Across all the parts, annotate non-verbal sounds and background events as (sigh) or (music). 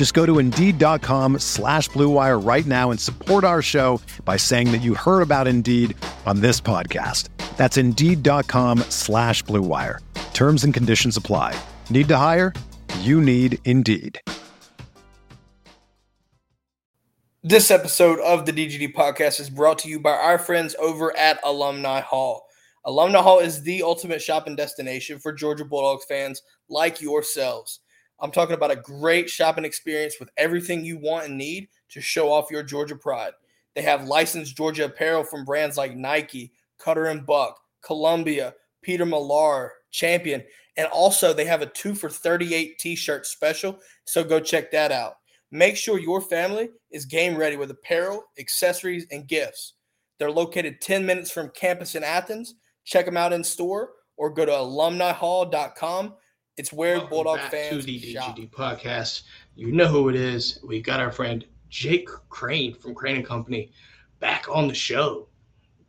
Just go to Indeed.com slash BlueWire right now and support our show by saying that you heard about Indeed on this podcast. That's Indeed.com slash BlueWire. Terms and conditions apply. Need to hire? You need Indeed. This episode of the DGD podcast is brought to you by our friends over at Alumni Hall. Alumni Hall is the ultimate shopping destination for Georgia Bulldogs fans like yourselves. I'm talking about a great shopping experience with everything you want and need to show off your Georgia pride. They have licensed Georgia apparel from brands like Nike, Cutter and Buck, Columbia, Peter Millar, Champion, and also they have a 2 for 38 t-shirt special, so go check that out. Make sure your family is game ready with apparel, accessories, and gifts. They're located 10 minutes from campus in Athens. Check them out in store or go to alumnihall.com. It's where Welcome Bulldog back fans to the shop. DGD podcast. You know who it is. We got our friend Jake Crain from Crain and Company back on the show.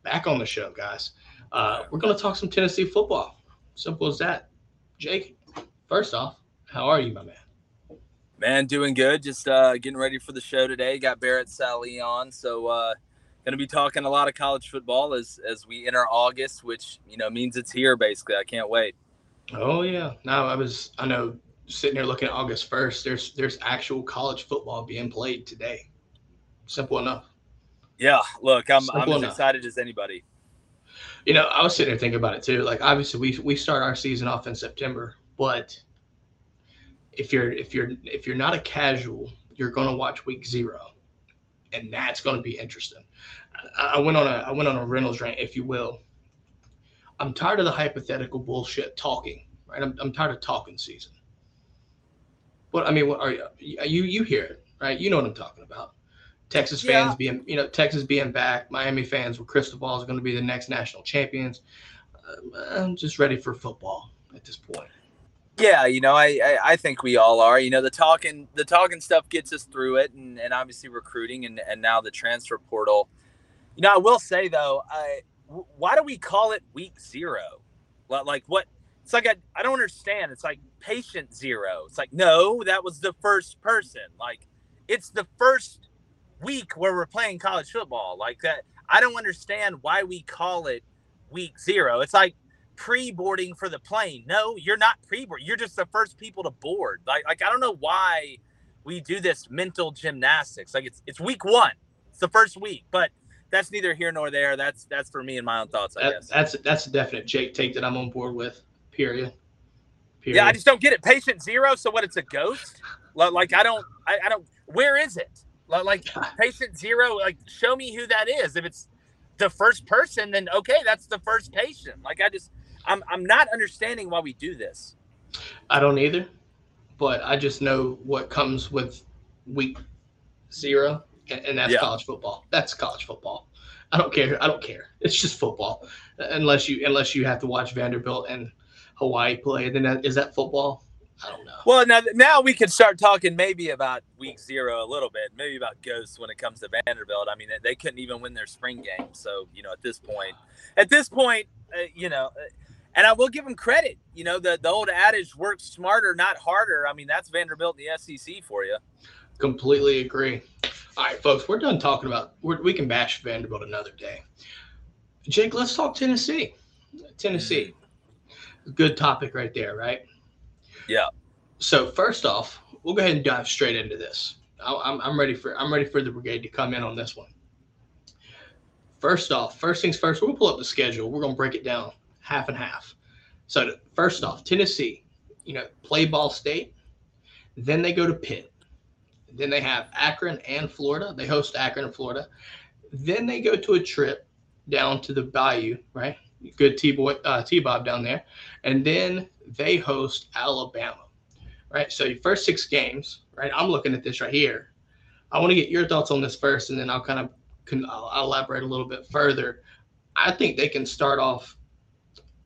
Back on the show, guys. Uh, we're going to talk some Tennessee football. Simple as that. Jake, first off, how are you, my man? Man, doing good. Just uh, getting ready for the show today. Got Barrett Sallee on, so uh, going to be talking a lot of college football as as we enter August, which you know means it's here. Basically, I can't wait. Oh yeah. No, I was. I know. Sitting here looking at August first, there's there's actual college football being played today. Simple enough. Yeah, look, I'm Simple I'm as enough. excited as anybody. You know, I was sitting there thinking about it too. Like, obviously, we we start our season off in September, but if you're if you're if you're not a casual, you're going to watch week zero, and that's going to be interesting. I, I went on a I went on a Reynolds rant, if you will. I'm tired of the hypothetical bullshit talking. Right, I'm I'm tired of talking season. What I mean, what are you you you hear it right? You know what I'm talking about. Texas Yeah. fans being, you know, Texas being back. Miami fans with crystal balls are going to be the next national champions. Um, I'm just ready for football at this point. Yeah, you know, I, I I think we all are. You know, the talking the talking stuff gets us through it, and, and obviously recruiting, and and now the transfer portal. You know, I will say though, I why do we call it week zero? Like what? It's like I, I don't understand. It's like patient zero. It's like no, that was the first person. Like it's the first week where we're playing college football. Like that, I don't understand why we call it week zero. It's like pre-boarding for the plane. No, you're not pre-board. You're just the first people to board. Like, like I don't know why we do this mental gymnastics. Like it's it's week one. It's the first week, but that's neither here nor there. That's that's for me and my own thoughts, I That, guess. that's that's a definite Jake take that I'm on board with. Period. Period. Yeah, I just don't get it. Patient zero. So what? It's a ghost. Like I don't. I, I don't. Where is it? Like patient zero. Like show me who that is. If it's the first person, then okay, that's the first patient. Like I just, I'm I'm not understanding why we do this. I don't either, but I just know what comes with week zero, and, that's Yeah. college football. That's college football. I don't care. I don't care. It's just football, unless you unless you have to watch Vanderbilt and Hawaii play. Then that, is that football? I don't know. Well, now now we can start talking maybe about week zero a little bit, maybe about ghosts when it comes to Vanderbilt. I mean, they- couldn't even win their spring game, so you know at this point, at this point, uh, you know, uh, and I will give them credit. You know, the the old adage "work smarter, not harder." I mean, that's Vanderbilt in the SEC for you. Completely agree. All right, folks, we're done talking about. We're, we can bash Vanderbilt another day. Jake, let's talk Tennessee. Tennessee, good topic right there, right? Yeah. So first off, we'll go ahead and dive straight into this. I- I'm, I'm ready for I'm ready for the brigade to come in on this one. First off, first things first, we'll pull up the schedule. We're gonna break it down half and half. So first off, Tennessee, you know, play Ball State, then they go to Pitt, then they have Akron and Florida. They host Akron and Florida. Then they go to a trip down to the Bayou, right? Good T boy, uh, T Bob down there, and then they host Alabama, right? So your first six games, right? I'm looking at this right here. I want to get your thoughts on this first, and then I'll kind of can I'll elaborate a little bit further. I think they can start off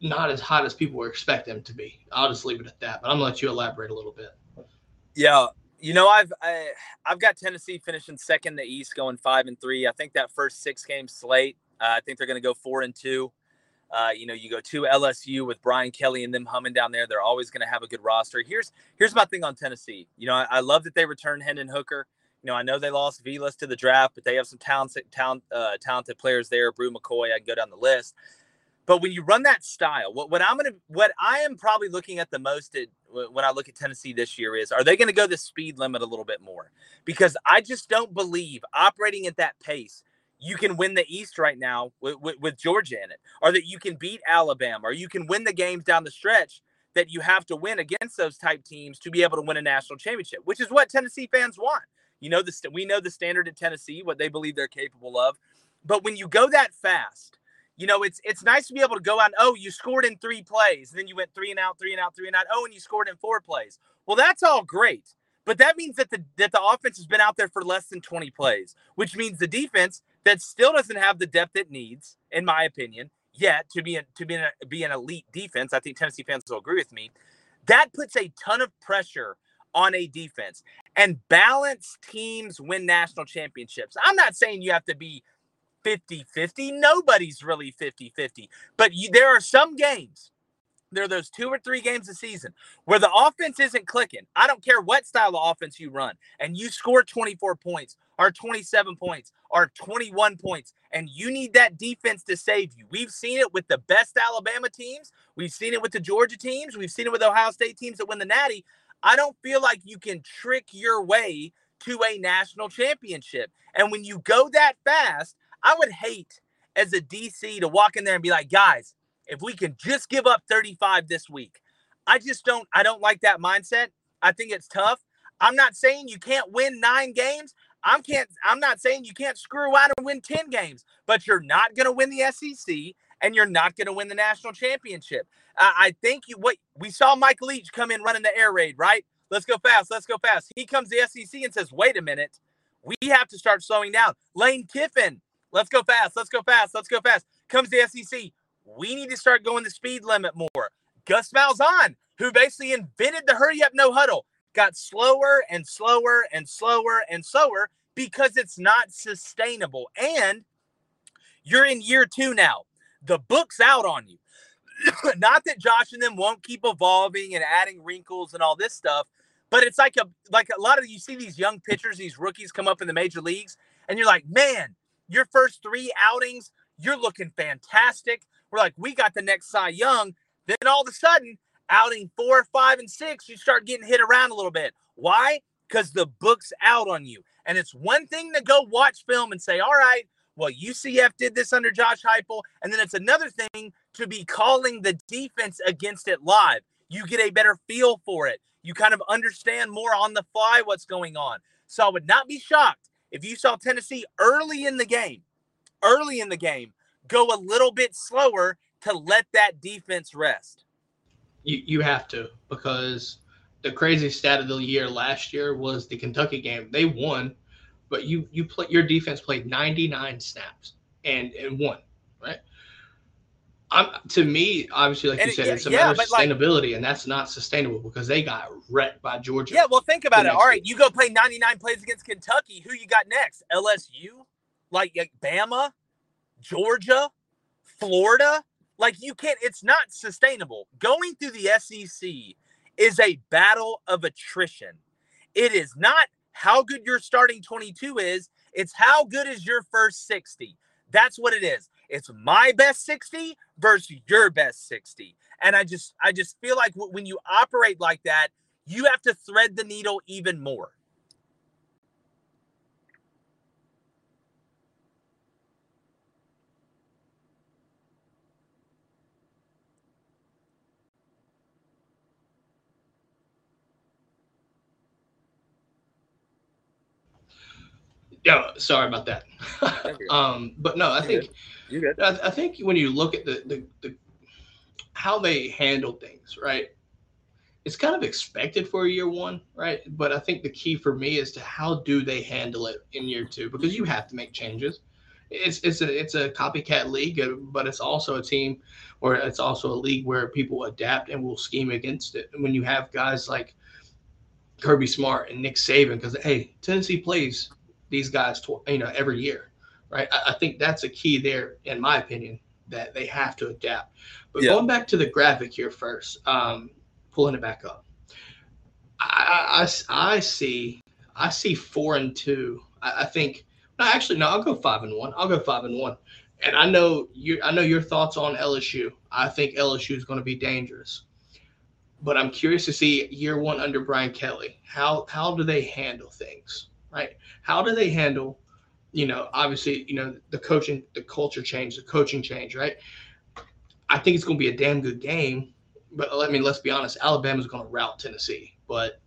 not as hot as people were expecting them to be. I'll just leave it at that. But I'm gonna let you elaborate a little bit. Yeah, you know, I've I, have i have got Tennessee finishing second in the East, going five and three. I think that first six game slate, uh, I think they're going to go four and two. Uh, you know, you go to LSU with Brian Kelly and them humming down there. They're always going to have a good roster. Here's here's my thing on Tennessee. You know, I, I love that they returned Hendon Hooker. You know, I know they lost Velus to the draft, but they have some talented, talent, uh, talented players there. Bru McCoy, I can go down the list. But when you run that style, what, what I'm gonna, what I am probably looking at the most at, when I look at Tennessee this year is, are they going to go the speed limit a little bit more? Because I just don't believe operating at that pace you can win the East right now with, with, with, Georgia in it, or that you can beat Alabama, or you can win the games down the stretch that you have to win against those type teams to be able to win a national championship, which is what Tennessee fans want. You know, the, we know the standard at Tennessee, what they believe they're capable of. But when you go that fast, you know, it's it's nice to be able to go out. And, oh, you scored in three plays, and then you went three and out, three and out, three and out. Oh, and you scored in four plays. Well, that's all great, but that means that the that the offense has been out there for less than twenty plays, which means the defense that still doesn't have the depth it needs, in my opinion, yet to be a, to be an, be an elite defense. I think Tennessee fans will agree with me. That puts a ton of pressure on a defense and balanced teams win national championships. I'm not saying you have to be 50 50. Nobody's really 50 50. But you, there are some games, there are those two or three games a season where the offense isn't clicking. I don't care what style of offense you run, and you score 24 points or 27 points or 21 points, and you need that defense to save you. We've seen it with the best Alabama teams, we've seen it with the Georgia teams, we've seen it with Ohio State teams that win the Natty. I don't feel like you can trick your way to a national championship. And when you go that fast, I would hate as a DC to walk in there and be like, guys, if we can just give up 35 this week. I just don't I don't like that mindset. I think it's tough. I'm not saying you can't win 9 games. I'm can't I'm not saying you can't screw out and win 10 games, but you're not going to win the SEC and you're not going to win the national championship. Uh, I think you what we saw Mike Leach come in running the air raid, right? Let's go fast. Let's go fast. He comes to the SEC and says, "Wait a minute. We have to start slowing down." Lane Kiffin Let's go fast. Let's go fast. Let's go fast. Comes the SEC. We need to start going the speed limit more. Gus Malzahn, who basically invented the hurry up, no huddle, got slower and slower and slower and slower because it's not sustainable. And you're in year two now. The book's out on you. (coughs) not that Josh and them won't keep evolving and adding wrinkles and all this stuff, but it's like a like a lot of you see these young pitchers, these rookies come up in the major leagues, and you're like, man, your first three outings, you're looking fantastic. We're like, we got the next Cy Young. Then all of a sudden, outing four, five, and six, you start getting hit around a little bit. Why? Because the book's out on you. And it's one thing to go watch film and say, all right, well, UCF did this under Josh Heupel. And then it's another thing to be calling the defense against it live. You get a better feel for it. You kind of understand more on the fly what's going on. So I would not be shocked if you saw Tennessee early in the game, early in the game, go a little bit slower to let that defense rest. You, you have to because the crazy stat of the year last year was the Kentucky game. They won, but you you play your defense played 99 snaps and and won? I'm, to me, obviously, like and you said, it's a yeah, matter of sustainability, like, and that's not sustainable because they got wrecked by Georgia. Yeah, well, think about it. All right, you go play 99 plays against Kentucky. Who you got next? LSU, like, like Bama, Georgia, Florida. Like you can't. It's not sustainable. Going through the SEC is a battle of attrition. It is not how good your starting 22 is. It's how good is your first 60. That's what it is. It's my best 60 versus your best 60. And I just I just feel like when you operate like that, you have to thread the needle even more. Yeah, sorry about that. (laughs) um, but no, I You're think You good? I, I think when you look at the, the the how they handle things, right? It's kind of expected for year one, right? But I think the key for me is to how do they handle it in year two because you have to make changes. It's it's a it's a copycat league, uh, but it's also a team, or it's also a league where people adapt and will scheme against it. And when you have guys like Kirby Smart and Nick Saban, because hey, Tennessee plays these guys, tw- you know, every year, right? I, I think that's a key there, in my opinion, that they have to adapt. But Yeah. going back to the graphic here first, um, pulling it back up, I, I, I- see, I see four and two. I, I think. No, actually, no. I'll go five and one. I'll go five and one. And I know you. I know your thoughts on LSU. I think LSU is going to be dangerous. But I'm curious to see year one under Brian Kelly. How how do they handle things? Right? How do they handle? You know, obviously, you know the coaching, the culture change, the coaching change. Right? I think it's going to be a damn good game. But I mean, let's be honest. Alabama's going to rout Tennessee. But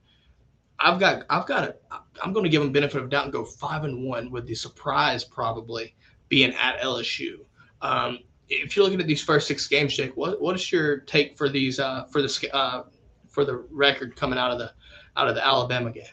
I've got I've got a I'm going to give them benefit of doubt and go five and one with the surprise probably being at LSU. Um, if you're looking at these first six games, Jake, what what is your take for these uh, for the uh, for the record coming out of the out of the Alabama game?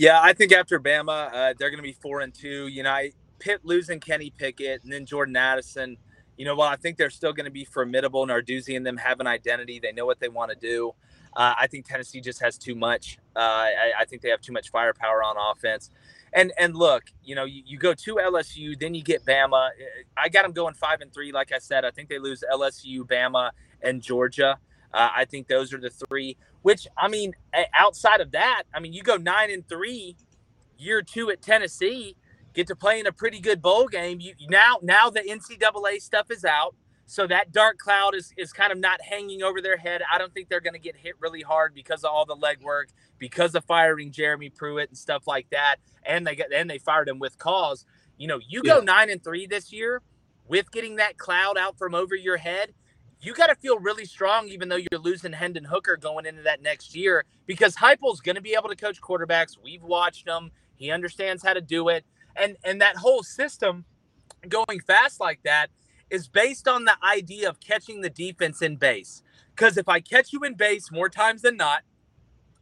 Yeah, I think after Bama, uh, they're going to be four and two. You know, I Pitt losing Kenny Pickett and then Jordan Addison. You know, while I think they're still going to be formidable, Narduzzi and them have an identity. They know what they want to do. Uh, I think Tennessee just has too much. Uh, I, I think they have too much firepower on offense. And and look, you know, you, you go to LSU, then you get Bama. I got them going five and three. Like I said, I think they lose LSU, Bama, and Georgia. Uh, I think those are the three. Which I mean, outside of that, I mean, you go nine and three, year two at Tennessee, get to play in a pretty good bowl game. You now now the NCAA stuff is out, so that dark cloud is is kind of not hanging over their head. I don't think they're going to get hit really hard because of all the legwork, because of firing Jeremy Pruitt and stuff like that, and they got and they fired him with cause. You know, you go Yeah. nine and three this year with getting that cloud out from over your head. You got to feel really strong, even though you're losing Hendon Hooker going into that next year, because Heupel's going to be able to coach quarterbacks. We've watched him; he understands how to do it, and and that whole system going fast like that is based on the idea of catching the defense in base. Because if I catch you in base more times than not,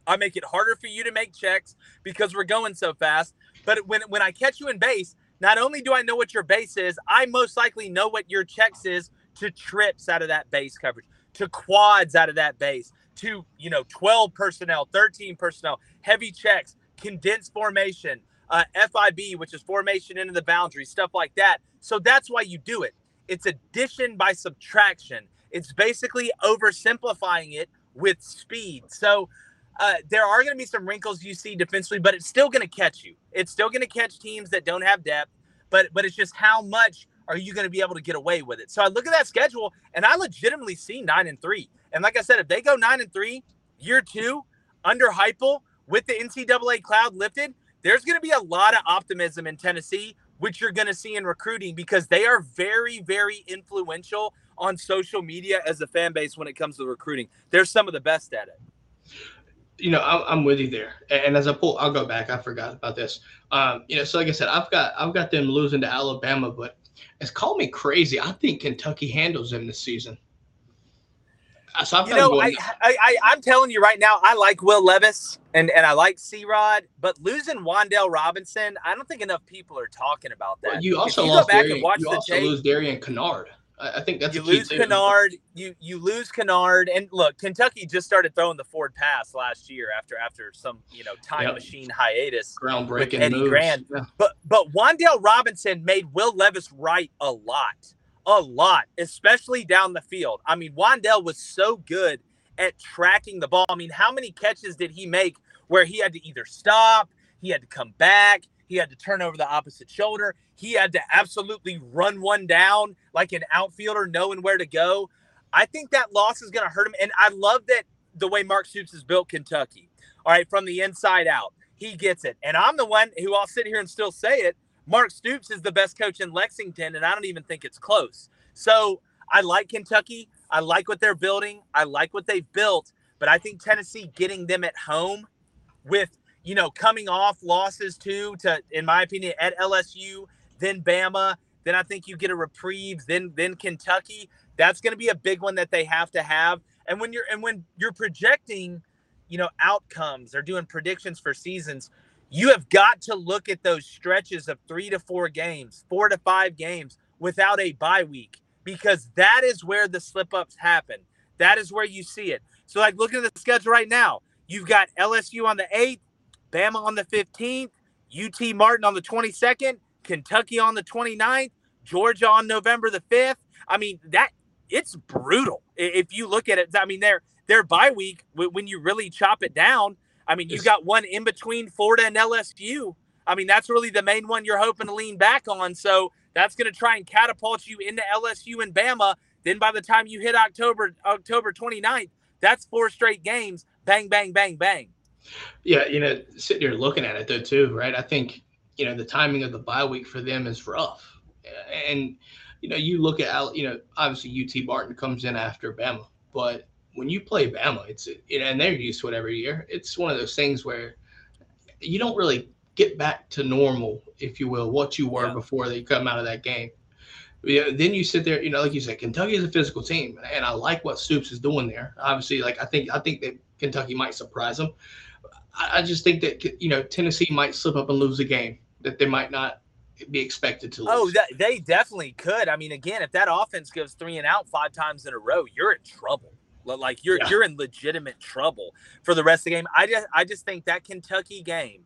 I make it harder for you to make checks because we're going so fast. But when when I catch you in base, not only do I know what your base is, I most likely know what your checks is to trips out of that base coverage, to quads out of that base, to you know 12 personnel, 13 personnel, heavy checks, condensed formation, uh, FIB, which is formation into the boundary, stuff like that. So that's why you do it. It's addition by subtraction. It's basically oversimplifying it with speed. So uh, there are going to be some wrinkles you see defensively, but it's still going to catch you. It's still going to catch teams that don't have depth, but but it's just how much are you going to be able to get away with it? So I look at that schedule and I legitimately see nine and three. And like I said, if they go nine and three, year two under Heupel with the NCAA cloud lifted, there's going to be a lot of optimism in Tennessee, which you're going to see in recruiting because they are very, very influential on social media as a fan base when it comes to recruiting. They're some of the best at it. you know, I'm, I'm with you there. And as I pull, I'll go back. I forgot about this. Um, you know, so like I said, I've got I've got them losing to Alabama, but it's called me crazy. I think Kentucky handles them this season. Uh, So I'm you know, I, I, I, I'm telling you right now, I like Will Levis and, and I like C Rod, but losing Wan'Dale Robinson, I don't think enough people are talking about that. Well, you also you lost Darian, and watch you the also lose Darian Kinnard. I, think that's you lose. Kinnard, you you lose Kinnard, and look, Kentucky just started throwing the forward pass last year after after some you know time Yep. machine hiatus. groundbreaking Eddie moves. Grand. Yeah. But but Wan'Dale Robinson made Will Levis right a lot, a lot, especially down the field. I mean, Wan'Dale was so good at tracking the ball. I mean, how many catches did he make where he had to either stop, he had to come back, he had to turn over the opposite shoulder, he had to absolutely run one down like an outfielder knowing where to go. I think that loss is going to hurt him, and I love that the way Mark Stoops has built Kentucky. All right, from the inside out. He gets it. And I'm the one who I'll sit here and still say it. Mark Stoops is the best coach in Lexington, and I don't even think it's close. So I like Kentucky. I like what they're building. I like what they've built. But I think Tennessee getting them at home with, you know, coming off losses too to, in my opinion, at LSU, then Bama, then I think you get a reprieve, then then Kentucky. That's going to be a big one that they have to have. And when you're and when you're projecting, you know, outcomes or doing predictions for seasons, you have got to look at those stretches of three to four games, four to five games without a bye week, because that is where the slip ups happen. That is where you see it. So, like looking at the schedule right now, you've got LSU on the 8th, Bama on the 15th, UT Martin on the 22nd, Kentucky on the 29th, Georgia on November the 5th. I mean, that it's brutal. If you look at it, I mean, their their bye week when you really chop it down, I mean, you got one in between Florida and LSU. I mean, that's really the main one you're hoping to lean back on. So that's going to try and catapult you into LSU and Bama. Then by the time you hit October October 29th, that's four straight games. Bang, bang, bang, bang. Yeah, you know, sitting here looking at it though too, right? I think you know the timing of the bye week for them is rough, and you know you look at you know obviously UT Martin comes in after Bama, but when you play Bama, it's and they're used to it every year. It's one of those things where you don't really get back to normal, if you will, what you were yeah. before they come out of that game. Yeah, then you sit there, you know, like you said, Kentucky is a physical team, and I like what Stoops is doing there. Obviously, like I think I think that Kentucky might surprise them. I, I just think that you know Tennessee might slip up and lose a game that they might not be expected to oh, lose. Oh, they definitely could. I mean, again, if that offense goes three and out five times in a row, you're in trouble. Like you're yeah. you're in legitimate trouble for the rest of the game. I just I just think that Kentucky game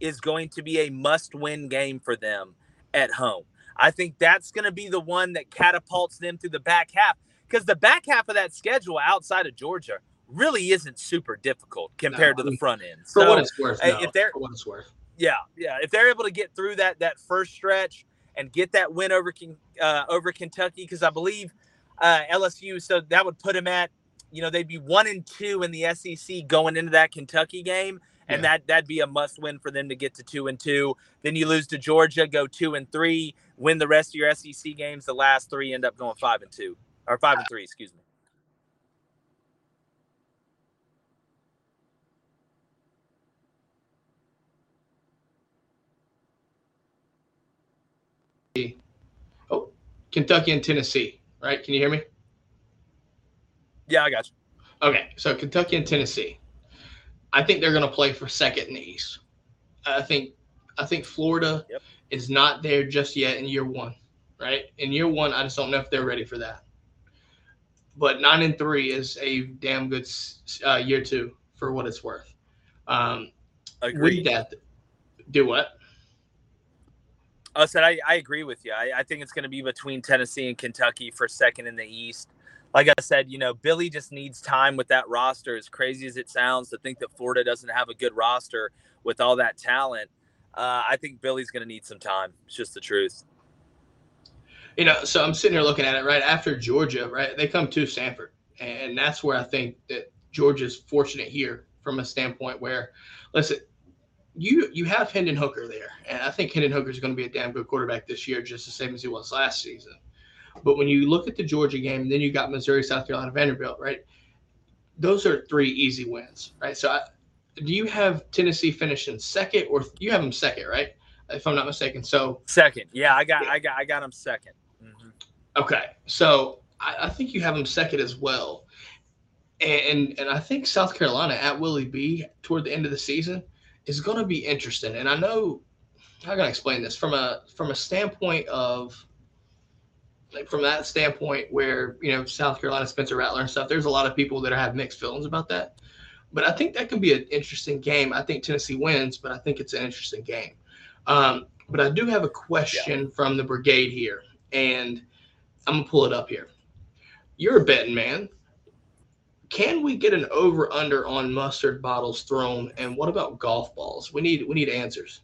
is going to be a must-win game for them at home. I think that's going to be the one that catapults them through the back half because the back half of that schedule outside of Georgia really isn't super difficult compared no, to the front end. For so, what it's worth, no, if they're for what it's worth. Yeah, yeah. If they're able to get through that that first stretch and get that win over uh, over Kentucky, because I believe uh, LSU, so that would put them at you know they'd be one and two in the SEC going into that Kentucky game, and yeah. that that'd be a must win for them to get to two and two. Then you lose to Georgia, go two and three, win the rest of your SEC games. The last three end up going five and two or five and three, excuse me. Kentucky and Tennessee, right? Can you hear me? Yeah, I got you. Okay, so Kentucky and Tennessee. I think they're going to play for second in the East. I think I think Florida yep. is not there just yet in year one, right? In year one, I just don't know if they're ready for that. But nine and three is a damn good uh, year two for what it's worth. Um, Agreed. That do what? I said I, I agree with you. I, I think it's going to be between Tennessee and Kentucky for second in the East like I said, you know, Billy just needs time with that roster. As crazy as it sounds to think that Florida doesn't have a good roster with all that talent, uh, I think Billy's going to need some time. It's just the truth. You know, so I'm sitting here looking at it right after Georgia, right? They come to Sanford, and that's where I think that Georgia's fortunate here from a standpoint where, listen, you you have Hendon Hooker there, and I think Hendon Hooker is going to be a damn good quarterback this year, just the same as he was last season. But when you look at the Georgia game, then you got Missouri, South Carolina, Vanderbilt, right? Those are three easy wins, right? So, I, do you have Tennessee finishing second, or you have them second, right? If I'm not mistaken. So second, yeah, I got, yeah. I got, I got them 2nd mm-hmm. Okay, so I, I, think you have them second as well, and and I think South Carolina at Willie B toward the end of the season is going to be interesting. And I know how can I explain this from a from a standpoint of like from that standpoint where you know South Carolina Spencer Rattler and stuff, there's a lot of people that have mixed feelings about that. But I think that can be an interesting game. I think Tennessee wins, but I think it's an interesting game. Um, but I do have a question yeah. from the brigade here, and I'm gonna pull it up here. You're a betting man. Can we get an over under on mustard bottles thrown? And what about golf balls? We need we need answers.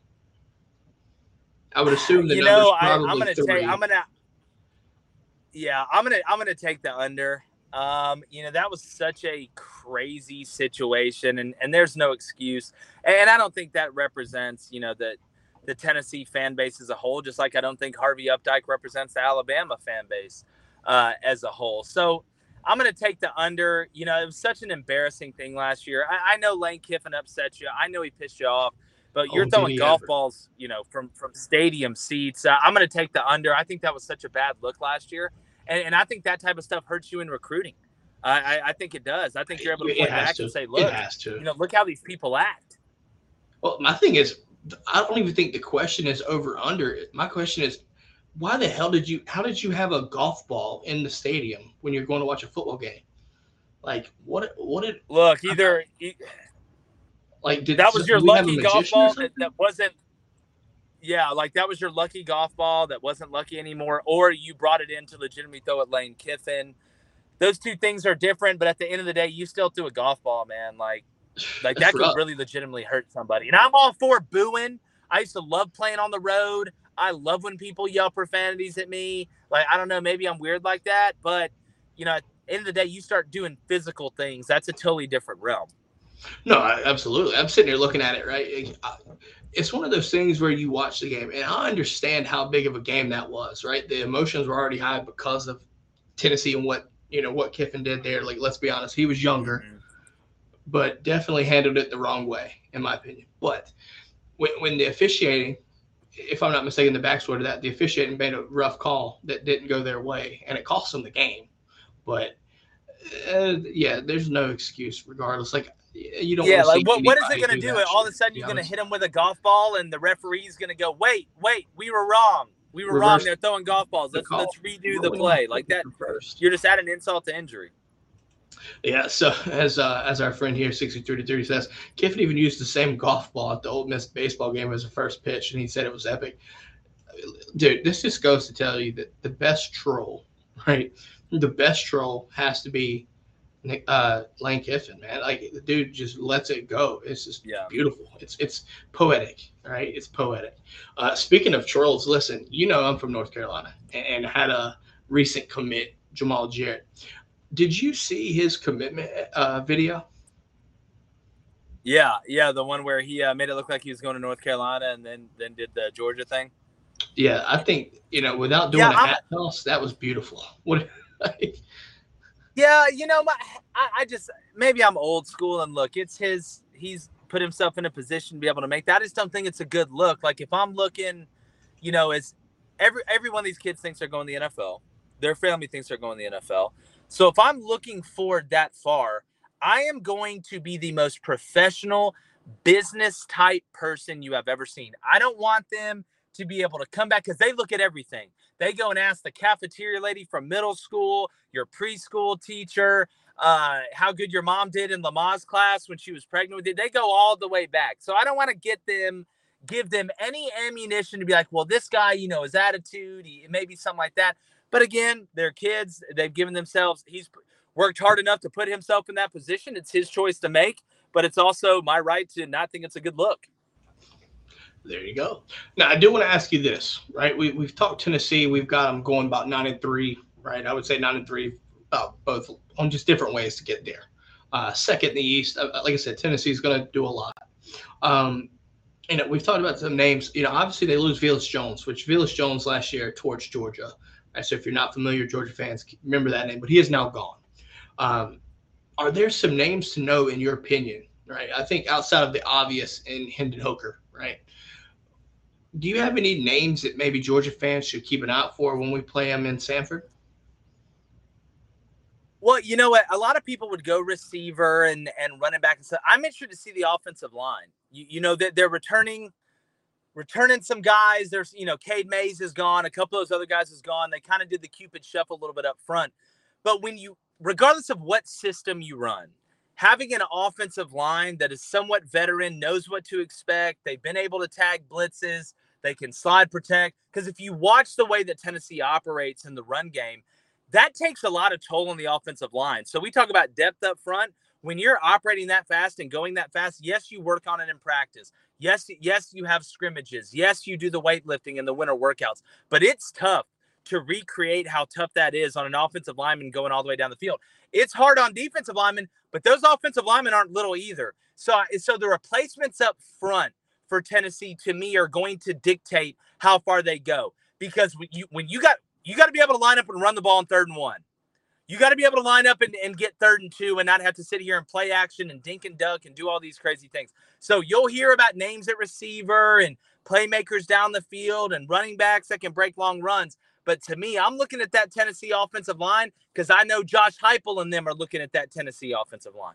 I would assume the you know I, am gonna take I'm gonna yeah, I'm gonna I'm gonna take the under. Um, you know, that was such a crazy situation, and and there's no excuse. And I don't think that represents you know the the Tennessee fan base as a whole. Just like I don't think Harvey Updike represents the Alabama fan base uh, as a whole. So I'm going to take the under. You know, it was such an embarrassing thing last year. I, I know Lane Kiffin upset you. I know he pissed you off, but you're oh, throwing golf ever. balls, you know, from from stadium seats. Uh, I'm going to take the under. I think that was such a bad look last year, and, and I think that type of stuff hurts you in recruiting. I, I think it does. I think you're able to point back to. and say, look, you know, look how these people act. Well, my thing is, I don't even think the question is over under. My question is, why the hell did you? How did you have a golf ball in the stadium when you're going to watch a football game? Like what? What did look either? like did that was your lucky golf ball that, that wasn't yeah, like that was your lucky golf ball that wasn't lucky anymore, or you brought it in to legitimately throw at Lane Kiffin. Those two things are different, but at the end of the day, you still threw a golf ball, man. Like, (sighs) like that could really legitimately hurt somebody. And I'm all for booing. I used to love playing on the road. I love when people yell profanities at me. Like, I don't know, maybe I'm weird like that, but you know, at the end of the day, you start doing physical things. That's a totally different realm. No, absolutely. I'm sitting here looking at it, right? It's one of those things where you watch the game, and I understand how big of a game that was, right? The emotions were already high because of Tennessee and what you know what Kiffin did there. Like, let's be honest, he was younger, mm-hmm. but definitely handled it the wrong way, in my opinion. But when, when the officiating, if I'm not mistaken, the backstory to that, the officiating made a rough call that didn't go their way, and it cost them the game. But uh, yeah, there's no excuse regardless. Like you don't. Yeah, like what, what is it going to do? All of a sudden, you're going to hit them with a golf ball, and the referee's going to go, "Wait, wait, we were wrong. We were Reverse wrong. They're throwing golf balls. Let's let's redo the play like that. First. You're just adding insult to injury." Yeah, so (laughs) as uh, as our friend here, 63 to 30 says, Kiffin even used the same golf ball at the Ole Miss baseball game as the first pitch, and he said it was epic. Dude, this just goes to tell you that the best troll, (laughs) right? The best troll has to be uh, Lane Kiffin, man. Like the dude just lets it go. It's just yeah. beautiful. It's it's poetic, right? It's poetic. Uh, speaking of trolls, listen, you know I'm from North Carolina and, and had a recent commit, Jamaal Jarrett. Did you see his commitment uh, video? Yeah, yeah, the one where he uh, made it look like he was going to North Carolina and then then did the Georgia thing. Yeah, I think you know without doing yeah, a hat toss, that was beautiful. (laughs) What? Like, yeah, you know, my, I, I just maybe I'm old school and look, it's his. He's put himself in a position to be able to make that. I just don't think it's a good look. Like if I'm looking, you know, as every every one of these kids thinks they're going to the NFL, their family thinks they're going to the NFL. So if I'm looking forward that far, I am going to be the most professional business type person you have ever seen. I don't want them to be able to come back because they look at everything. They go and ask the cafeteria lady from middle school, your preschool teacher, uh, how good your mom did in Lamaze class when she was pregnant with you. They go all the way back. So I don't want to get them, give them any ammunition to be like, well, this guy, you know, his attitude, he, maybe something like that. But again, they're kids. They've given themselves, he's worked hard enough to put himself in that position. It's his choice to make, but it's also my right to not think it's a good look. There you go. Now I do want to ask you this, right? We we've talked Tennessee. We've got them going about nine and three, right? I would say nine and three, uh, both on just different ways to get there. Uh, second in the East, uh, like I said, Tennessee is going to do a lot. Um, you know, we've talked about some names. You know, obviously they lose Velus Jones, which Velus Jones last year towards Georgia. So if you're not familiar, Georgia fans remember that name, but he is now gone. Um, are there some names to know in your opinion? Right, I think outside of the obvious in Hendon Hooker, right? do you have any names that maybe Georgia fans should keep an eye out for when we play them in Sanford? Well, you know what? A lot of people would go receiver and and running back and stuff. I'm interested to see the offensive line. You, you know that they're returning returning some guys. There's you know Cade Mays is gone. A couple of those other guys is gone. They kind of did the Cupid shuffle a little bit up front. But when you, regardless of what system you run, having an offensive line that is somewhat veteran, knows what to expect. They've been able to tag blitzes. They can slide protect. Because if you watch the way that Tennessee operates in the run game, that takes a lot of toll on the offensive line. So we talk about depth up front. When you're operating that fast and going that fast, yes, you work on it in practice. Yes, yes, you have scrimmages. Yes, you do the weightlifting and the winter workouts. But it's tough to recreate how tough that is on an offensive lineman going all the way down the field. It's hard on defensive linemen, but those offensive linemen aren't little either. So, so the replacements up front for Tennessee to me are going to dictate how far they go because when you when you got you got to be able to line up and run the ball in third and one. You got to be able to line up and, and get third and two and not have to sit here and play action and dink and duck and do all these crazy things. So you'll hear about names at receiver and playmakers down the field and running backs that can break long runs. But to me, I'm looking at that Tennessee offensive line because I know Josh Heupel and them are looking at that Tennessee offensive line.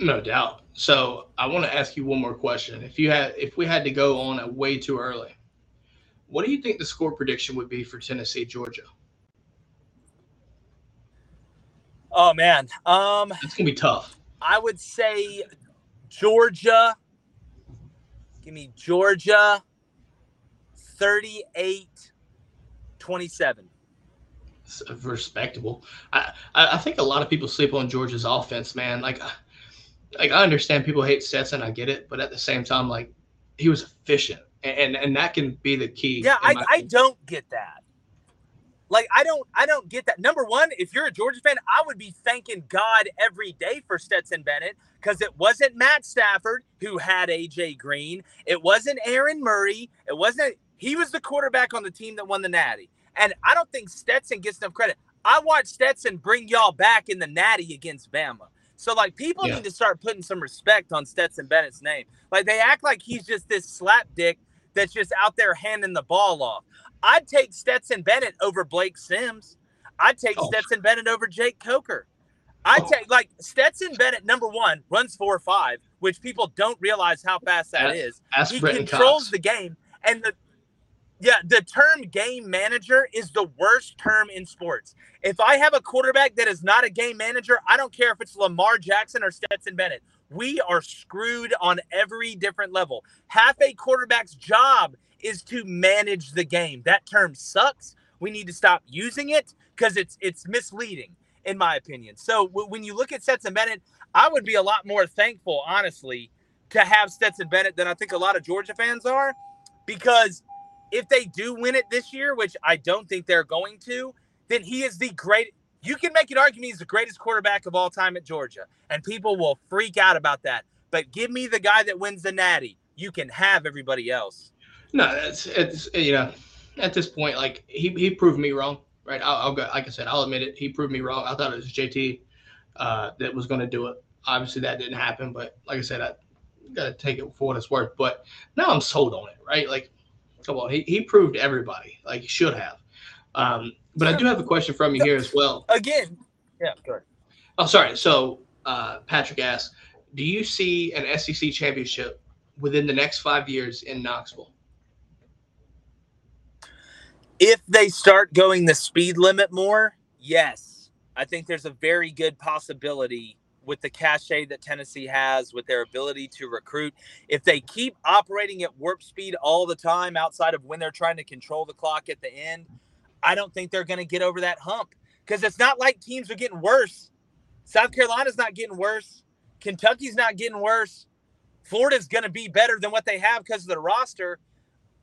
No doubt. So I want to ask you one more question. If you had, if we had to go on a way too early, what do you think the score prediction would be for Tennessee Georgia? Oh man, um, it's gonna be tough. I would say Georgia. Give me Georgia 38 27. Respectable. I, I think a lot of people sleep on Georgia's offense, man. Like, like I understand people hate Stetson, I get it, but at the same time, like he was efficient, and and that can be the key. Yeah, I, I don't get that. Like I don't I don't get that. Number one, if you're a Georgia fan, I would be thanking God every day for Stetson Bennett because it wasn't Matt Stafford who had AJ Green. It wasn't Aaron Murray. It wasn't he was the quarterback on the team that won the Natty. And I don't think Stetson gets enough credit. I watched Stetson bring y'all back in the Natty against Bama. So like people yeah. need to start putting some respect on Stetson Bennett's name. Like they act like he's just this slapdick that's just out there handing the ball off. I'd take Stetson Bennett over Blake Sims. I'd take oh. Stetson Bennett over Jake Coker. I'd oh. take like Stetson Bennett, number one, runs four or five, which people don't realize how fast that ask, is. Ask he Brenton controls Cox. the game. And the yeah, the term game manager is the worst term in sports. If I have a quarterback that is not a game manager, I don't care if it's Lamar Jackson or Stetson Bennett. We are screwed on every different level. Half a quarterback's job is to manage the game. That term sucks. We need to stop using it because it's it's misleading, in my opinion. So w- when you look at Stetson Bennett, I would be a lot more thankful, honestly, to have Stetson Bennett than I think a lot of Georgia fans are, because if they do win it this year, which I don't think they're going to, then he is the great. You can make an argument he's the greatest quarterback of all time at Georgia, and people will freak out about that. But give me the guy that wins the Natty. You can have everybody else. No, it's it's you know, at this point, like he he proved me wrong, right? I'll, I'll go, like I said, I'll admit it. He proved me wrong. I thought it was JT uh, that was going to do it. Obviously, that didn't happen. But like I said, I got to take it for what it's worth. But now I'm sold on it, right? Like, come on, he he proved everybody like he should have. Um, but I do have a question from you here as well. Again, yeah, good. Oh, sorry. So uh, Patrick asks, do you see an SEC championship within the next five years in Knoxville? If they start going the speed limit more, yes. I think there's a very good possibility with the cachet that Tennessee has, with their ability to recruit. If they keep operating at warp speed all the time outside of when they're trying to control the clock at the end, I don't think they're going to get over that hump because it's not like teams are getting worse. South Carolina's not getting worse. Kentucky's not getting worse. Florida's going to be better than what they have because of the roster.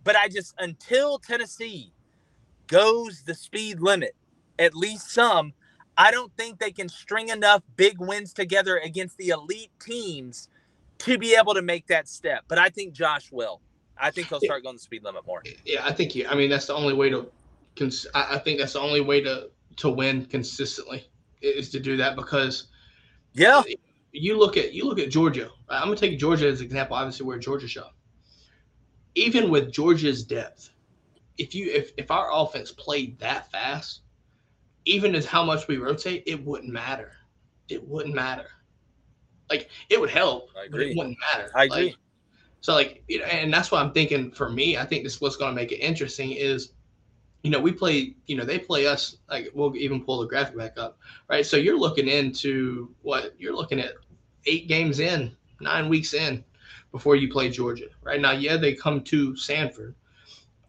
But I just, until Tennessee goes the speed limit, at least some, I don't think they can string enough big wins together against the elite teams to be able to make that step. But I think Josh will. I think he'll start going the speed limit more. Yeah, I think you. I mean, that's the only way to. I think that's the only way to to win consistently is to do that because. Yeah. You look at you look at Georgia. I'm gonna take Georgia as an example. Obviously, we're Georgia show. Even with Georgia's depth, if you if if our offense played that fast, even as how much we rotate, it wouldn't matter. It wouldn't matter. Like it would help, but it wouldn't matter. I agree. Like, so like, you know, and that's what I'm thinking. For me, I think this what's going to make it interesting is, you know, we play. You know, they play us. Like we'll even pull the graphic back up, right? So you're looking into what you're looking at eight games in, nine weeks in, before you play Georgia. Right now, yeah, they come to Sanford,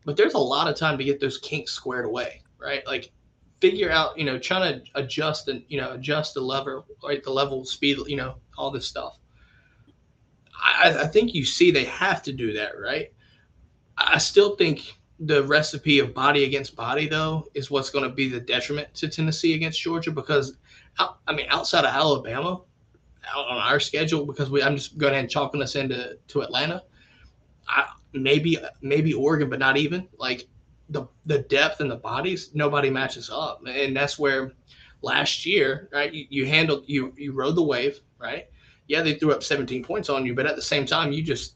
but there's a lot of time to get those kinks squared away, right? Like figure out, you know, trying to adjust and you know adjust the lever, right, the level, speed, you know, all this stuff. I, I think you see they have to do that, right? I still think the recipe of body against body though is what's going to be the detriment to Tennessee against Georgia because I mean outside of Alabama on our schedule because we I'm just going ahead and chalking us into to Atlanta. I, maybe maybe Oregon, but not even like the the depth and the bodies. Nobody matches up, and that's where last year, right? You, you handled you you rode the wave, right? Yeah, they threw up 17 points on you, but at the same time, you just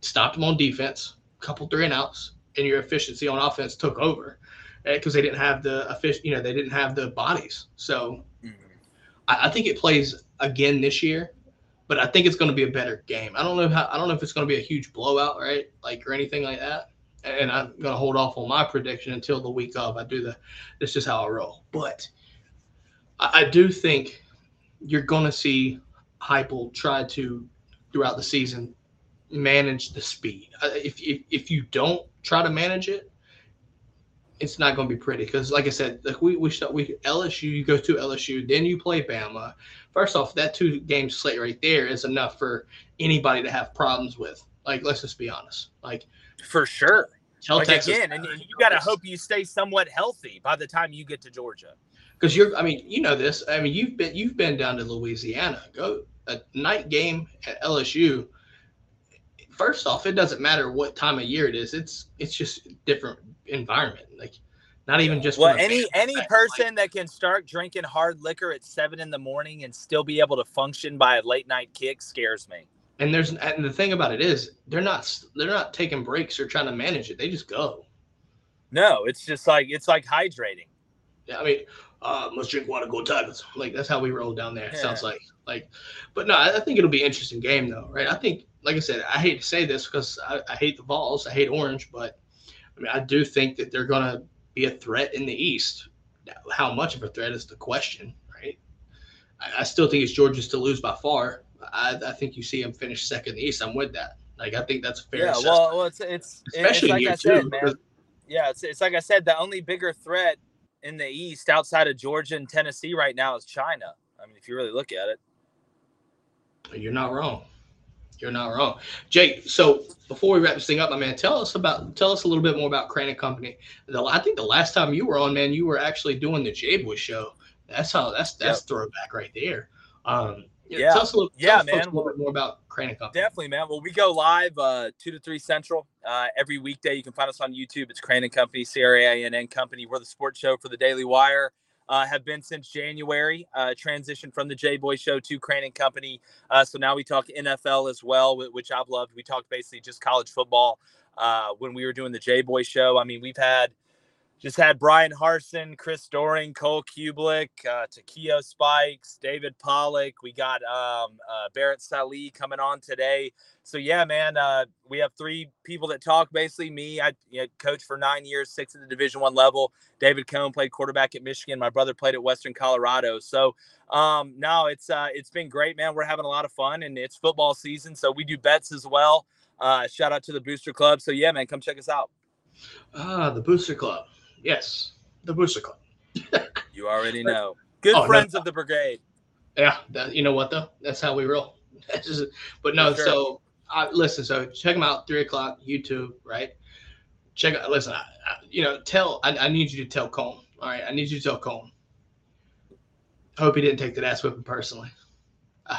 stopped them on defense, couple three and outs, and your efficiency on offense took over because eh, they didn't have the efficient, you know, they didn't have the bodies. So mm-hmm. I, I think it plays again this year, but I think it's going to be a better game. I don't know how I don't know if it's going to be a huge blowout, right? Like or anything like that. And I'm going to hold off on my prediction until the week of. I do the. This is how I roll, but I, I do think you're going to see Heupel try to throughout the season manage the speed. Uh, if, if if you don't try to manage it, it's not going to be pretty because, like I said, like we we start we LSU, you go to LSU, then you play Bama. First off, that two game slate right there is enough for anybody to have problems with. Like, let's just be honest. Like, for sure. Tell like Texas again, and you got to hope you stay somewhat healthy by the time you get to Georgia. Because you're, I mean, you know this. I mean, you've been you've been down to Louisiana. Go a night game at LSU. First off, it doesn't matter what time of year it is. It's it's just different environment. Like not even just well any any person like, that can start drinking hard liquor at seven in the morning and still be able to function by a late night kick scares me and there's and the thing about it is they're not they're not taking breaks or trying to manage it they just go no it's just like it's like hydrating yeah i mean uh must drink water go tigers like that's how we roll down there yeah. sounds like like but no I, think it'll be an interesting game though right i think like i said i hate to say this because I, I hate the Vols i hate orange but I mean, I do think that they're going to be a threat in the East. How much of a threat is the question, right? I, I still think it's Georgia's to lose by far. I, I, think you see them finish second in the East. I'm with that. Like I think that's fair. Yeah, assessment. well, well, it's it's especially it's like I said, man. Yeah, it's it's like I said. The only bigger threat in the East outside of Georgia and Tennessee right now is China. I mean, if you really look at it, you're not wrong. You're not wrong, Jake. So before we wrap this thing up, my man, tell us about tell us a little bit more about Crain and Company. The, I think the last time you were on, man, you were actually doing the J Boy show. That's how that's that's yep. throwback right there. Um, yeah, tell us a little, yeah, man. a little bit more about Crain and Company. Definitely, man. Well, we go live uh, two to three central uh, every weekday. You can find us on YouTube. It's Crain and Company, C R A I N N Company. We're the sports show for the Daily Wire uh, have been since January. Uh, transitioned from the J Boy Show to Crain and Company. Uh, so now we talk NFL as well, which I've loved. We talked basically just college football uh, when we were doing the J Boy Show. I mean, we've had just had Bryan Harsin, Chris Doering, Cole Cubelic, uh, Takeo Spikes, David Pollack. We got um, uh, Barrett Sallee coming on today. So yeah, man, uh, we have three people that talk. Basically, me, I you know, coached for nine years, six at the Division One level. David Cone played quarterback at Michigan. My brother played at Western Colorado. So um, no, it's uh, it's been great, man. We're having a lot of fun, and it's football season, so we do bets as well. Uh, shout out to the Booster Club. So yeah, man, come check us out. Ah, the Booster Club. Yes, the Booster Club. you already know. Good oh, friends no. of the brigade. Yeah, that, you know what though? That's how we roll. (laughs) Just, but no, sure. so listen. So check them out. Three o'clock YouTube, right? Check out. Listen, I, I, you know, tell. I, I, need you to tell Cone. All right, I need you to tell Cone. Hope he didn't take that ass whipping personally.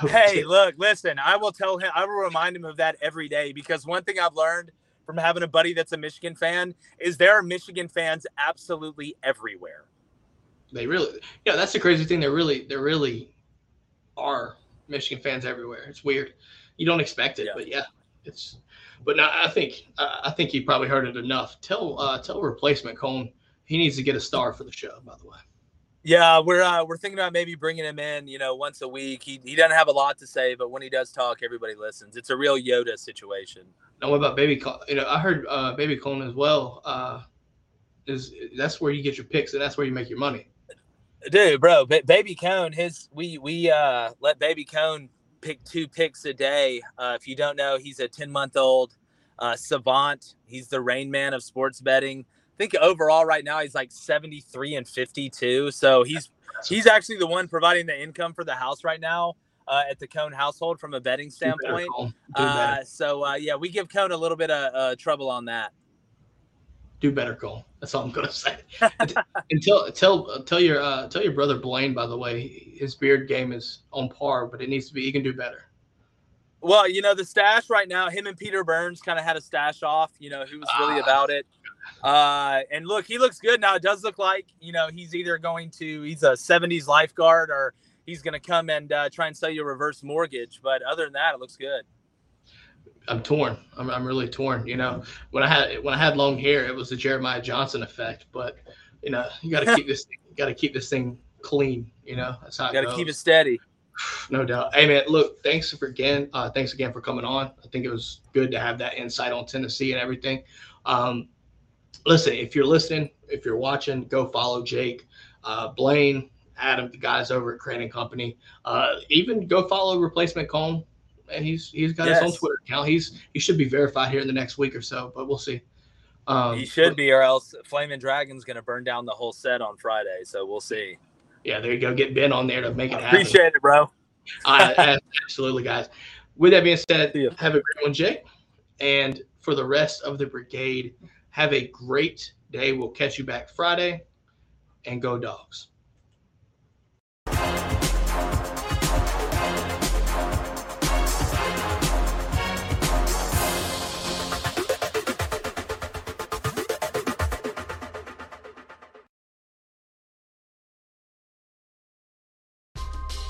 Hey, look, listen. I will tell him. I will remind him of that every day because one thing I've learned from having a buddy that's a Michigan fan is there are Michigan fans absolutely everywhere. They really, yeah, that's the crazy thing. They really, they really are Michigan fans everywhere. It's weird. You don't expect it, yeah. but yeah, it's. But now I think I think he probably heard it enough. Tell uh, tell replacement Cone he needs to get a star for the show. By the way. Yeah, we're uh, we're thinking about maybe bringing him in, you know, once a week. He he doesn't have a lot to say, but when he does talk, everybody listens. It's a real Yoda situation. Now, what about Baby? You know, I heard uh, Baby Cone as well. Uh, is that's where you get your picks and that's where you make your money. Dude, bro, Baby Cone, his we we uh let Baby Cone pick two picks a day. Uh, if you don't know, he's a ten month old uh, savant. He's the rain man of sports betting think overall right now he's like 73 and 52. So he's he's actually the one providing the income for the house right now uh, at the Cone household from a betting standpoint. Uh, so uh, yeah, we give Cone a little bit of uh, trouble on that. Do better, Cole. That's all I'm gonna say. and tell tell tell your uh, tell your brother Blaine. By the way, his beard game is on par, but it needs to be. He can do better. Well, you know the stash right now. Him and Peter Burns kind of had a stash off. You know who was really ah. about it. Uh, and look, he looks good now. It does look like you know he's either going to he's a '70s lifeguard or he's going to come and uh, try and sell you a reverse mortgage. But other than that, it looks good. I'm torn. I'm, I'm really torn. You know, when I had when I had long hair, it was the Jeremiah Johnson effect. But you know, you got to keep this (laughs) got to keep this thing clean. You know, that's how. Got to keep it steady. No doubt. Hey man, look, thanks for again. Uh, thanks again for coming on. I think it was good to have that insight on Tennessee and everything. Um, listen, if you're listening, if you're watching, go follow Jake, uh, Blaine, Adam, the guys over at Crain and Company. Uh, even go follow Replacement Cone, and he's he's got yes. his own Twitter account. He's he should be verified here in the next week or so, but we'll see. Um, he should but, be, or else Flaming Dragon's going to burn down the whole set on Friday. So we'll see. Yeah, there you go. Get Ben on there to make it happen. Appreciate it, bro. uh, (laughs) absolutely, guys. With that being said, have a great one, Jake. And for the rest of the brigade, have a great day. We'll catch you back Friday and go dogs.